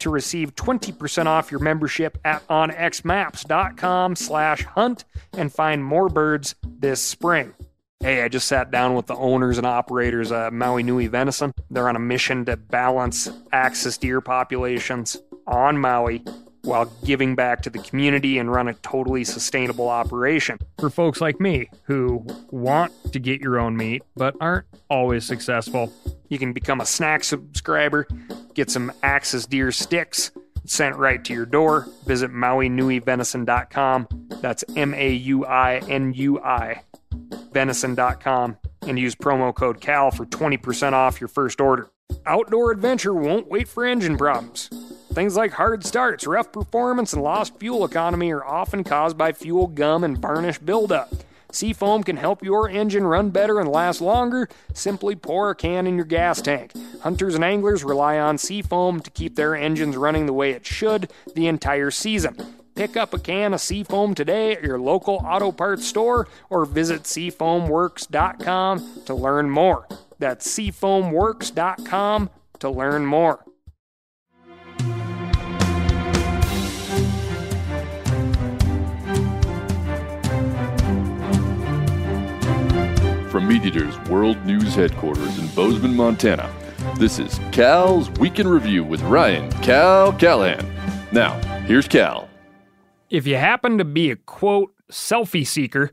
to receive 20% off your membership at onxmaps.com slash hunt and find more birds this spring. Hey, I just sat down with the owners and operators of Maui Nui Venison. They're on a mission to balance axis deer populations on Maui while giving back to the community and run a totally sustainable operation. For folks like me who want to get your own meat but aren't always successful, you can become a snack subscriber, get some Axis Deer sticks sent right to your door. Visit MauiNuiVenison.com. That's M A U I N U I venison.com and use promo code CAL for 20% off your first order. Outdoor adventure won't wait for engine problems. Things like hard starts, rough performance, and lost fuel economy are often caused by fuel gum and varnish buildup. Seafoam can help your engine run better and last longer. Simply pour a can in your gas tank. Hunters and anglers rely on Seafoam to keep their engines running the way it should the entire season. Pick up a can of Seafoam today at your local auto parts store or visit seafoamworks.com to learn more. That's seafoamworks.com to learn more. From MeatEater's World News Headquarters in Bozeman, Montana, this is Cal's Week in Review with Ryan Cal Callahan. Now, here's Cal. If you happen to be a quote selfie seeker,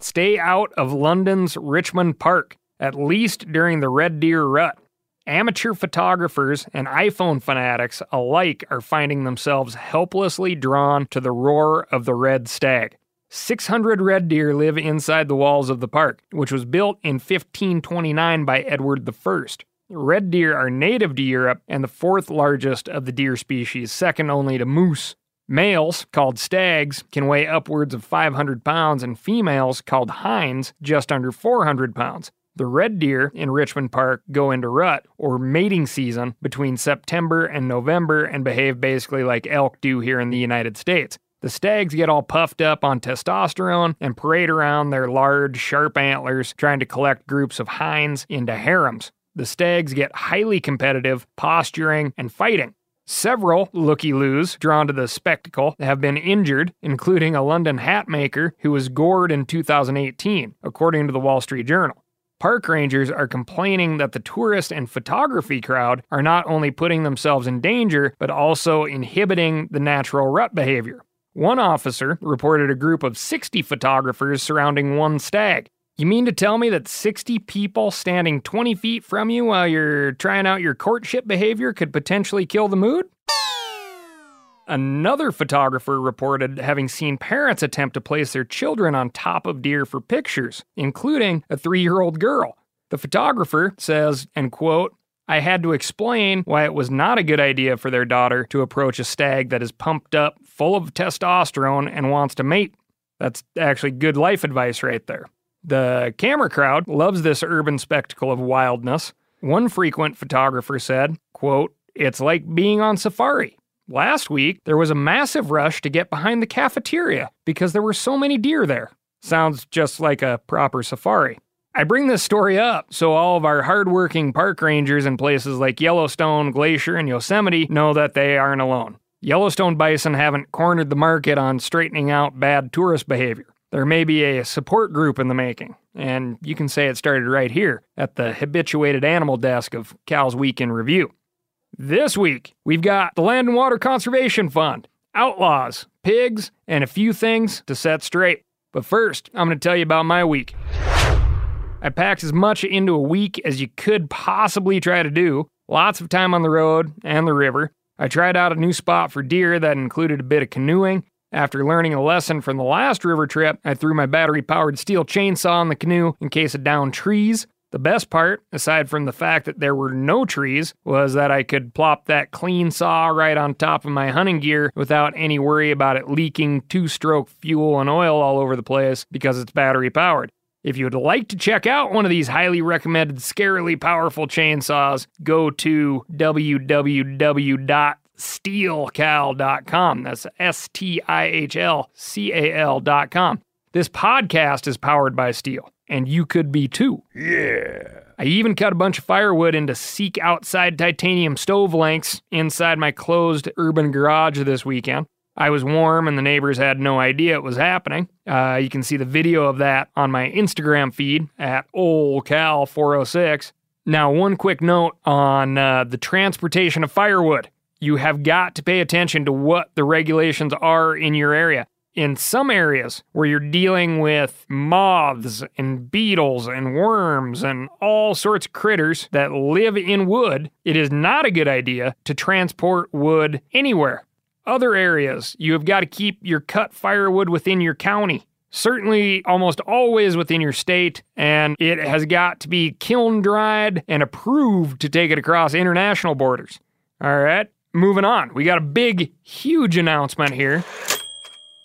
stay out of London's Richmond Park, at least during the Red Deer rut. Amateur photographers and iPhone fanatics alike are finding themselves helplessly drawn to the roar of the red stag. 600 red deer live inside the walls of the park, which was built in 1529 by Edward I. Red deer are native to Europe and the fourth largest of the deer species, second only to moose. Males, called stags, can weigh upwards of 500 pounds, and females, called hinds, just under 400 pounds. The red deer in Richmond Park go into rut, or mating season, between September and November and behave basically like elk do here in the United States. The stags get all puffed up on testosterone and parade around their large, sharp antlers, trying to collect groups of hinds into harems. The stags get highly competitive, posturing, and fighting. Several looky loos drawn to the spectacle have been injured, including a London hat maker who was gored in 2018, according to the Wall Street Journal. Park rangers are complaining that the tourist and photography crowd are not only putting themselves in danger, but also inhibiting the natural rut behavior. One officer reported a group of 60 photographers surrounding one stag. You mean to tell me that 60 people standing 20 feet from you while you're trying out your courtship behavior could potentially kill the mood? Another photographer reported having seen parents attempt to place their children on top of deer for pictures, including a three year old girl. The photographer says, and quote, I had to explain why it was not a good idea for their daughter to approach a stag that is pumped up, full of testosterone, and wants to mate. That's actually good life advice right there. The camera crowd loves this urban spectacle of wildness. One frequent photographer said, quote, It's like being on safari. Last week, there was a massive rush to get behind the cafeteria because there were so many deer there. Sounds just like a proper safari. I bring this story up so all of our hardworking park rangers in places like Yellowstone, Glacier, and Yosemite know that they aren't alone. Yellowstone bison haven't cornered the market on straightening out bad tourist behavior. There may be a support group in the making, and you can say it started right here at the habituated animal desk of Cal's Week in Review. This week, we've got the Land and Water Conservation Fund, outlaws, pigs, and a few things to set straight. But first, I'm going to tell you about my week. I packed as much into a week as you could possibly try to do. Lots of time on the road and the river. I tried out a new spot for deer that included a bit of canoeing. After learning a lesson from the last river trip, I threw my battery powered Stihl chainsaw in the canoe in case of downed trees. The best part, aside from the fact that there were no trees, was that I could plop that clean saw right on top of my hunting gear without any worry about it leaking two stroke fuel and oil all over the place because it's battery powered. If you would like to check out one of these highly recommended, scarily powerful chainsaws, go to www.stihlcal.com. That's S T I H L C A L.com. This podcast is powered by Stihl, and you could be too. Yeah. I even cut a bunch of firewood into Seek Outside titanium stove lengths inside my closed urban garage this weekend. I was warm and the neighbors had no idea it was happening. Uh, you can see the video of that on my Instagram feed at olcal406. Now, one quick note on uh, the transportation of firewood. You have got to pay attention to what the regulations are in your area. In some areas where you're dealing with moths and beetles and worms and all sorts of critters that live in wood, it is not a good idea to transport wood anywhere. Other areas, you have got to keep your cut firewood within your county. Certainly, almost always within your state, and it has got to be kiln dried and approved to take it across international borders. All right, moving on. We got a big, huge announcement here.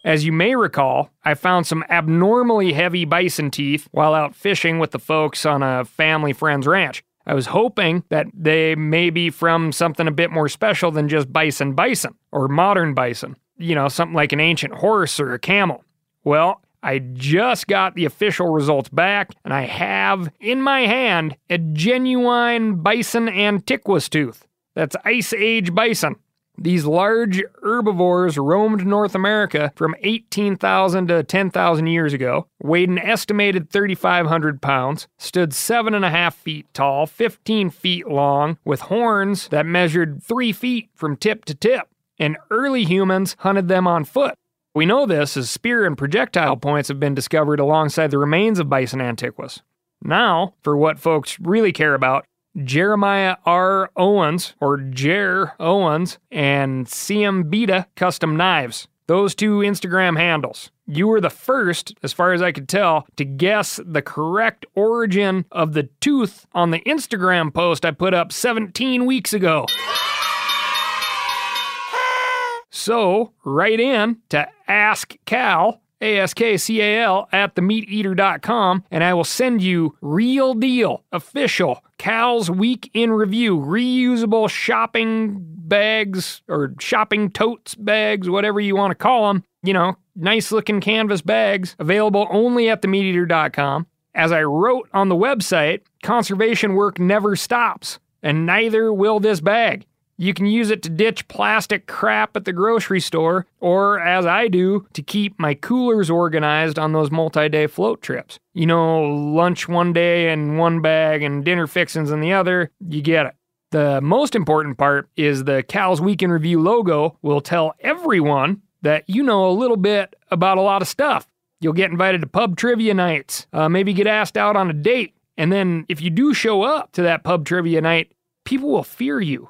As you may recall, I found some abnormally heavy bison teeth while out fishing with the folks on a family friend's ranch. I was hoping that they may be from something a bit more special than just bison bison or modern bison. You know, something like an ancient horse or a camel. Well, I just got the official results back, and I have in my hand a genuine bison antiquus tooth. That's Ice Age bison. These large herbivores roamed North America from 18,000 to 10,000 years ago, weighed an estimated 3,500 pounds, stood 7.5 feet tall, 15 feet long, with horns that measured 3 feet from tip to tip, and early humans hunted them on foot. We know this as spear and projectile points have been discovered alongside the remains of Bison antiquus. Now, for what folks really care about, Jeremiah R. Owens, or Jer Owens, and CM Beta Custom Knives. Those two Instagram handles. You were the first, as far as I could tell, to guess the correct origin of the tooth on the Instagram post I put up 17 weeks ago. So, write in to Ask Cal a-S-K-C-A-L, at themeateater.com, and I will send you real deal, official Cal's Week in Review, reusable shopping bags or shopping totes bags, whatever you want to call them. You know, nice looking canvas bags, available only at themeateater.com. As I wrote on the website, conservation work never stops, and neither will this bag. You can use it to ditch plastic crap at the grocery store, or as I do, to keep my coolers organized on those multi day float trips. You know, lunch one day in one bag and dinner fixings in the other, you get it. The most important part is the Cal's Week in Review logo will tell everyone that you know a little bit about a lot of stuff. You'll get invited to pub trivia nights, uh, maybe get asked out on a date, and then if you do show up to that pub trivia night, people will fear you.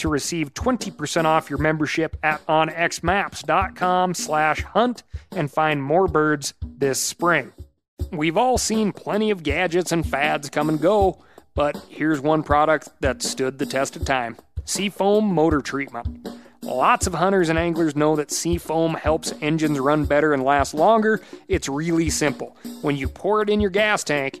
to receive 20% off your membership at onxmaps.com slash hunt and find more birds this spring. We've all seen plenty of gadgets and fads come and go, but here's one product that stood the test of time. Seafoam Motor Treatment. Lots of hunters and anglers know that seafoam helps engines run better and last longer. It's really simple. When you pour it in your gas tank,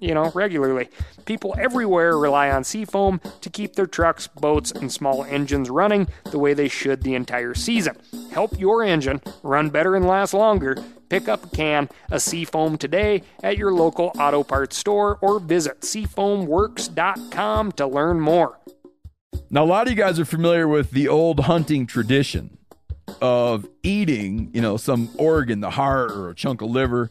you know, regularly. People everywhere rely on Seafoam to keep their trucks, boats, and small engines running the way they should the entire season. Help your engine run better and last longer. Pick up a can of Seafoam today at your local auto parts store or visit seafoamworks.com to learn more. Now, a lot of you guys are familiar with the old hunting tradition of eating, you know, some organ, the heart or a chunk of liver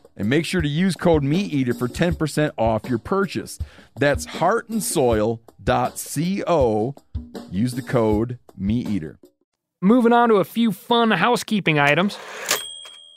and make sure to use code MeatEater for 10% off your purchase. That's heartandsoil.co. Use the code MeatEater. Moving on to a few fun housekeeping items.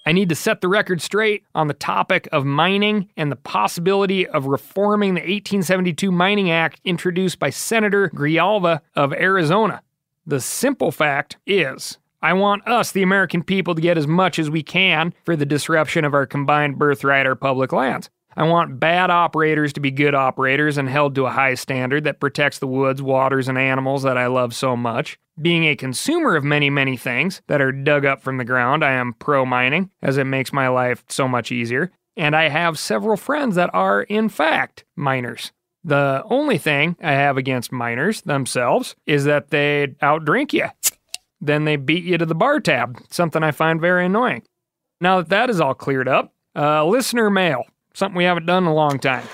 I need to set the record straight on the topic of mining and the possibility of reforming the 1872 Mining Act introduced by Senator Grijalva of Arizona. The simple fact is, I want us, the American people, to get as much as we can for the disruption of our combined birthright, our public lands. I want bad operators to be good operators and held to a high standard that protects the woods, waters, and animals that I love so much. Being a consumer of many, many things that are dug up from the ground, I am pro mining, as it makes my life so much easier. And I have several friends that are, in fact, miners. The only thing I have against miners themselves is that they outdrink you. Then they beat you to the bar tab, something I find very annoying. Now that that is all cleared up, uh, listener mail something we haven't done in a long time.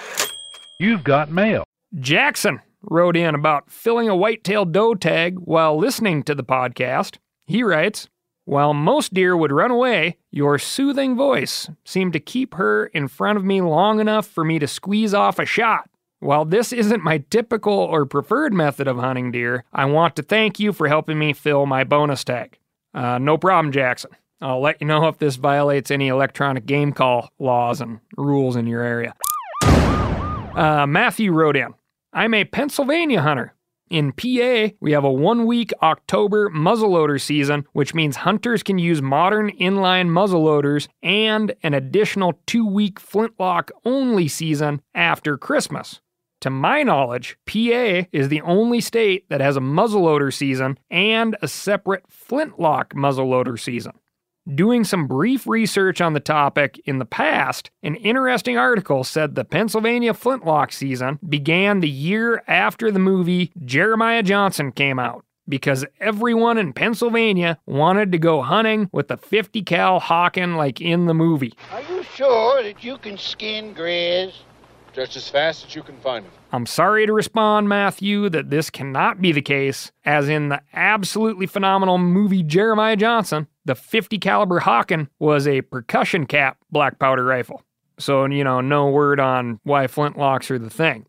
You've got mail. Jackson wrote in about filling a whitetail doe tag while listening to the podcast. He writes, while most deer would run away, your soothing voice seemed to keep her in front of me long enough for me to squeeze off a shot. While this isn't my typical or preferred method of hunting deer, I want to thank you for helping me fill my bonus tag. Uh, no problem, Jackson. I'll let you know if this violates any electronic game call laws and rules in your area. Uh, Matthew wrote in I'm a Pennsylvania hunter. In PA, we have a one week October muzzleloader season, which means hunters can use modern inline muzzleloaders and an additional two week flintlock only season after Christmas. To my knowledge, PA is the only state that has a muzzleloader season and a separate flintlock muzzleloader season. Doing some brief research on the topic in the past, an interesting article said the Pennsylvania flintlock season began the year after the movie Jeremiah Johnson came out because everyone in Pennsylvania wanted to go hunting with the 50 cal Hawken like in the movie. Are you sure that you can skin grizz? Just as fast as you can find them. I'm sorry to respond, Matthew, that this cannot be the case, as in the absolutely phenomenal movie Jeremiah Johnson, the 50 caliber Hawken was a percussion cap black powder rifle. So, you know, no word on why flintlocks are the thing.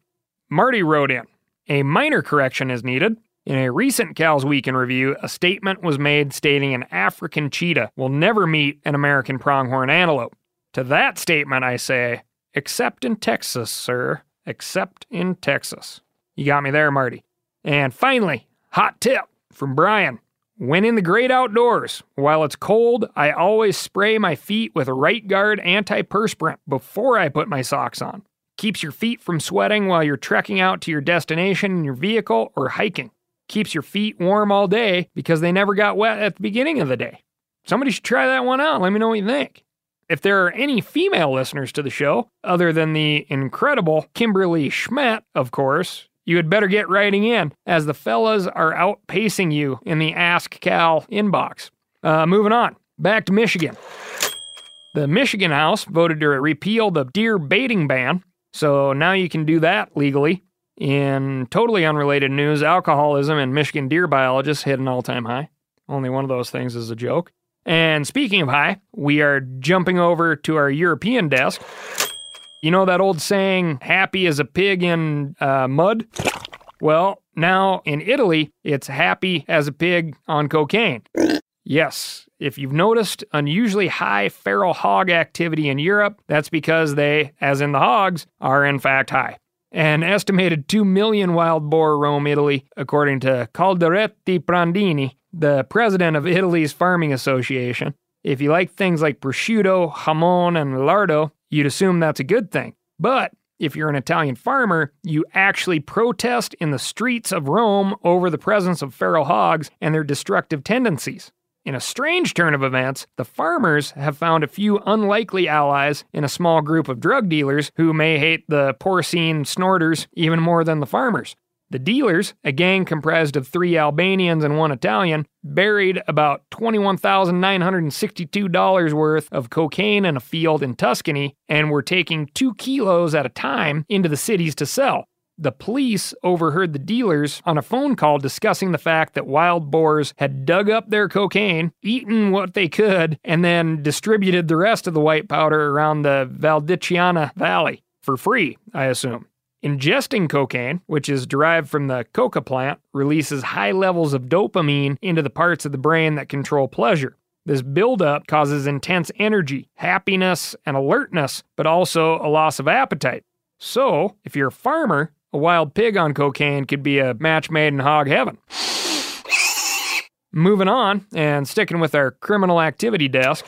Marty wrote in, a minor correction is needed. In a recent Cal's Week in Review, a statement was made stating an African cheetah will never meet an American pronghorn antelope. To that statement, I say, except in Texas, sir. Except in Texas. You got me there, Marty. And finally, hot tip from Brian. When in the great outdoors, while it's cold, I always spray my feet with Right Guard antiperspirant before I put my socks on. Keeps your feet from sweating while you're trekking out to your destination in your vehicle or hiking. Keeps your feet warm all day because they never got wet at the beginning of the day. Somebody should try that one out. Let me know what you think. If there are any female listeners to the show, other than the incredible Kimberly Schmidt, of course, you had better get writing in, as the fellas are outpacing you in the Ask Cal inbox. Uh, moving on, back to Michigan. The Michigan House voted to repeal the deer baiting ban, so now you can do that legally. In totally unrelated news, alcoholism in Michigan deer biologists hit an all time high. Only one of those things is a joke. And speaking of high, we are jumping over to our European desk. You know that old saying, happy as a pig in uh, mud? Well, now in Italy, it's happy as a pig on cocaine. Yes, if you've noticed unusually high feral hog activity in Europe, that's because they, as in the hogs, are in fact high. An estimated 2 million wild boar roam Italy, according to Coldiretti Prandini, the president of Italy's Farming Association. If you like things like prosciutto, jamon, and lardo, you'd assume that's a good thing. But if you're an Italian farmer, you actually protest in the streets of Rome over the presence of feral hogs and their destructive tendencies. In a strange turn of events, the farmers have found a few unlikely allies in a small group of drug dealers who may hate the porcine snorters even more than the farmers. The dealers, a gang comprised of three Albanians and one Italian, buried about $21,962 worth of cocaine in a field in Tuscany and were taking two kilos at a time into the cities to sell. The police overheard the dealers on a phone call discussing the fact that wild boars had dug up their cocaine, eaten what they could, and then distributed the rest of the white powder around the Valdichiana Valley for free, I assume. Ingesting cocaine, which is derived from the coca plant, releases high levels of dopamine into the parts of the brain that control pleasure. This buildup causes intense energy, happiness, and alertness, but also a loss of appetite. So, if you're a farmer, a wild pig on cocaine could be a match made in hog heaven. Moving on and sticking with our criminal activity desk.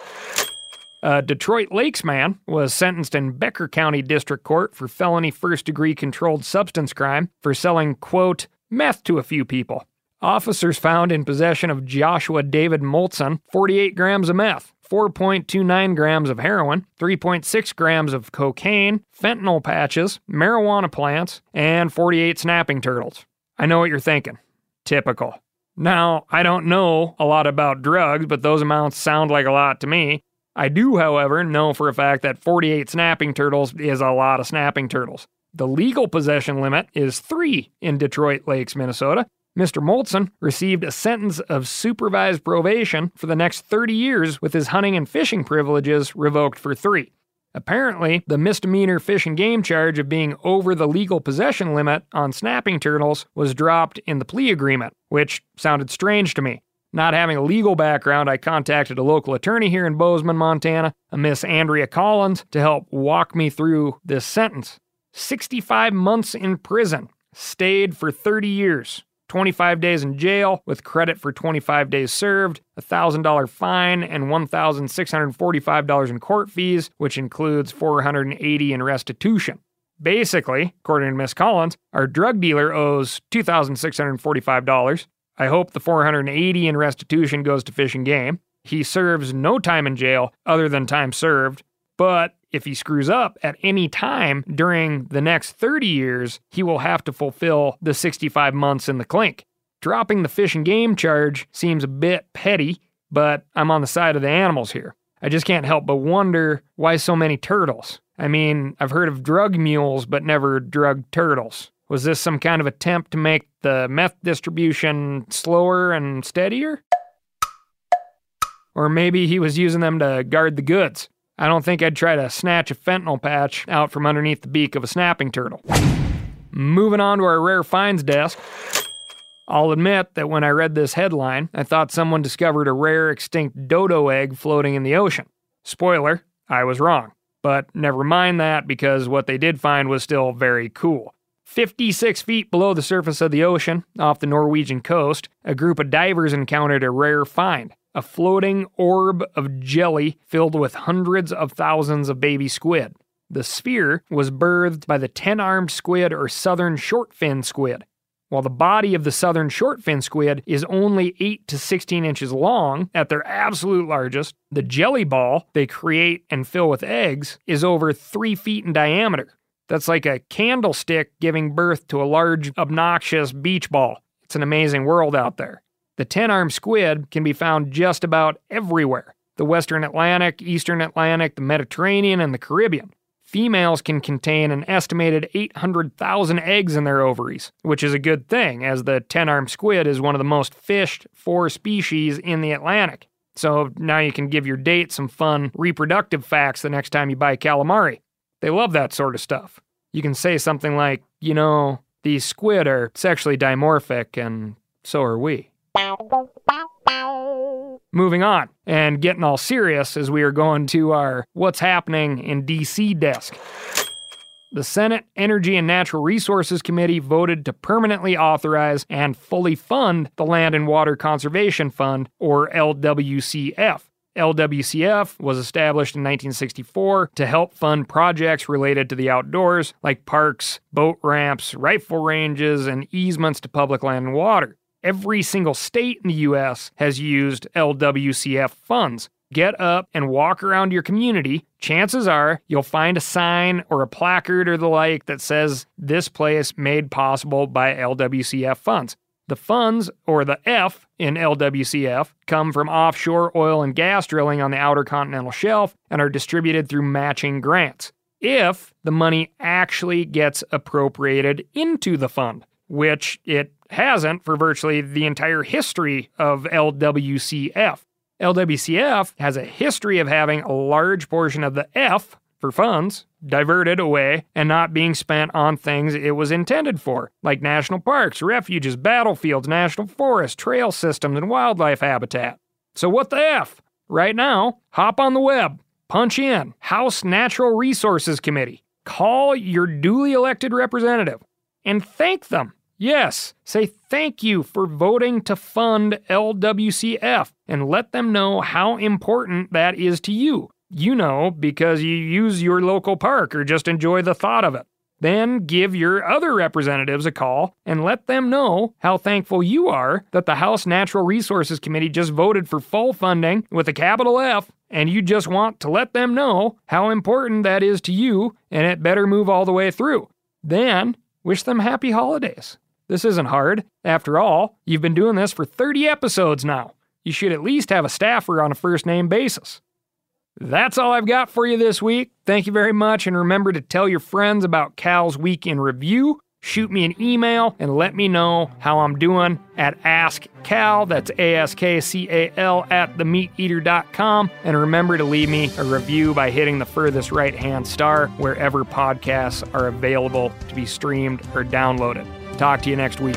A Detroit Lakes man was sentenced in Becker County District Court for felony first degree controlled substance crime for selling, quote, meth to a few people. Officers found in possession of Joshua David Molson 48 grams of meth, 4.29 grams of heroin, 3.6 grams of cocaine, fentanyl patches, marijuana plants, and 48 snapping turtles. I know what you're thinking. Typical. Now, I don't know a lot about drugs, but those amounts sound like a lot to me. I do, however, know for a fact that 48 snapping turtles is a lot of snapping turtles. The legal possession limit is three in Detroit Lakes, Minnesota. Mr. Molson received a sentence of supervised probation for the next 30 years with his hunting and fishing privileges revoked for three. Apparently, the misdemeanor fish and game charge of being over the legal possession limit on snapping turtles was dropped in the plea agreement, which sounded strange to me. Not having a legal background, I contacted a local attorney here in Bozeman, Montana, a Miss Andrea Collins, to help walk me through this sentence. 65 months in prison, stayed for 30 years, 25 days in jail with credit for 25 days served, a $1,000 fine, and $1,645 in court fees, which includes 480 in restitution. Basically, according to Miss Collins, our drug dealer owes $2,645. I hope the 480 in restitution goes to fish and game. He serves no time in jail other than time served, but if he screws up at any time during the next 30 years, he will have to fulfill the 65 months in the clink. Dropping the fish and game charge seems a bit petty, but I'm on the side of the animals here. I just can't help but wonder why so many turtles. I mean, I've heard of drug mules, but never drug turtles. Was this some kind of attempt to make the meth distribution slower and steadier? Or maybe he was using them to guard the goods. I don't think I'd try to snatch a fentanyl patch out from underneath the beak of a snapping turtle. Moving on to our rare finds desk. I'll admit that when I read this headline, I thought someone discovered a rare extinct dodo egg floating in the ocean. Spoiler, I was wrong. But never mind that because what they did find was still very cool. 56 feet below the surface of the ocean, off the Norwegian coast, a group of divers encountered a rare find a floating orb of jelly filled with hundreds of thousands of baby squid. The sphere was birthed by the 10 armed squid or southern shortfin squid. While the body of the southern shortfin squid is only 8 to 16 inches long at their absolute largest, the jelly ball they create and fill with eggs is over 3 feet in diameter. That's like a candlestick giving birth to a large, obnoxious beach ball. It's an amazing world out there. The 10 armed squid can be found just about everywhere the Western Atlantic, Eastern Atlantic, the Mediterranean, and the Caribbean. Females can contain an estimated 800,000 eggs in their ovaries, which is a good thing, as the 10 armed squid is one of the most fished four species in the Atlantic. So now you can give your date some fun reproductive facts the next time you buy calamari. They love that sort of stuff. You can say something like, you know, these squid are sexually dimorphic, and so are we. Moving on and getting all serious as we are going to our What's Happening in DC desk. The Senate Energy and Natural Resources Committee voted to permanently authorize and fully fund the Land and Water Conservation Fund, or LWCF. LWCF was established in 1964 to help fund projects related to the outdoors, like parks, boat ramps, rifle ranges, and easements to public land and water. Every single state in the U.S. has used LWCF funds. Get up and walk around your community. Chances are you'll find a sign or a placard or the like that says this place made possible by LWCF funds. The funds, or the F in LWCF, come from offshore oil and gas drilling on the outer continental shelf and are distributed through matching grants. If the money actually gets appropriated into the fund, which it hasn't for virtually the entire history of LWCF. LWCF has a history of having a large portion of the F for funds diverted away and not being spent on things it was intended for, like national parks, refuges, battlefields, national forests, trail systems, and wildlife habitat. So, what the F? Right now, hop on the web, punch in House Natural Resources Committee, call your duly elected representative, and thank them Yes, say thank you for voting to fund LWCF and let them know how important that is to you. You know because you use your local park or just enjoy the thought of it. Then give your other representatives a call and let them know how thankful you are that the House Natural Resources Committee just voted for full funding with a capital F, and you just want to let them know how important that is to you and it better move all the way through. Then wish them happy holidays. This isn't hard. After all, you've been doing this for 30 episodes now. You should at least have a staffer on a first name basis. That's all I've got for you this week. Thank you very much, and remember to tell your friends about Cal's Week in Review. Shoot me an email and let me know how I'm doing at Ask Cal. That's A S K C A L at themeateater.com. And remember to leave me a review by hitting the furthest right hand star wherever podcasts are available to be streamed or downloaded. Talk to you next week.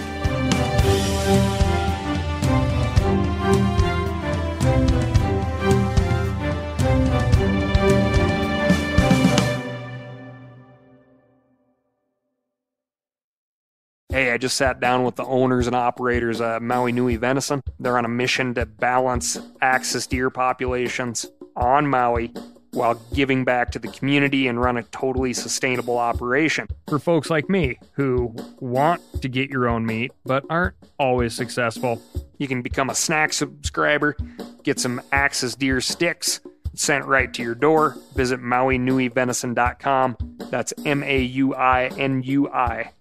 I just sat down with the owners and operators of Maui Nui Venison. They're on a mission to balance axis deer populations on Maui while giving back to the community and run a totally sustainable operation. For folks like me who want to get your own meat but aren't always successful, you can become a snack subscriber, get some Axis Deer sticks sent right to your door. Visit MauiNuiVenison.com. That's M A U I N U I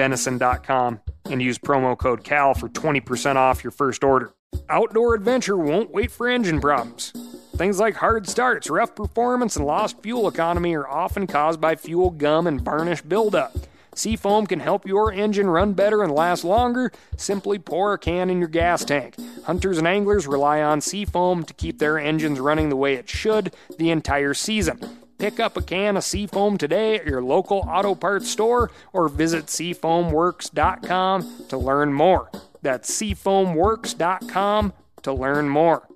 venison.com and use promo code CAL for 20% off your first order. Outdoor adventure won't wait for engine problems. Things like hard starts, rough performance, and lost fuel economy are often caused by fuel gum and varnish buildup. Seafoam can help your engine run better and last longer. Simply pour a can in your gas tank. Hunters and anglers rely on Seafoam to keep their engines running the way it should the entire season. Pick up a can of Seafoam today at your local auto parts store or visit seafoamworks.com to learn more. That's seafoamworks.com to learn more.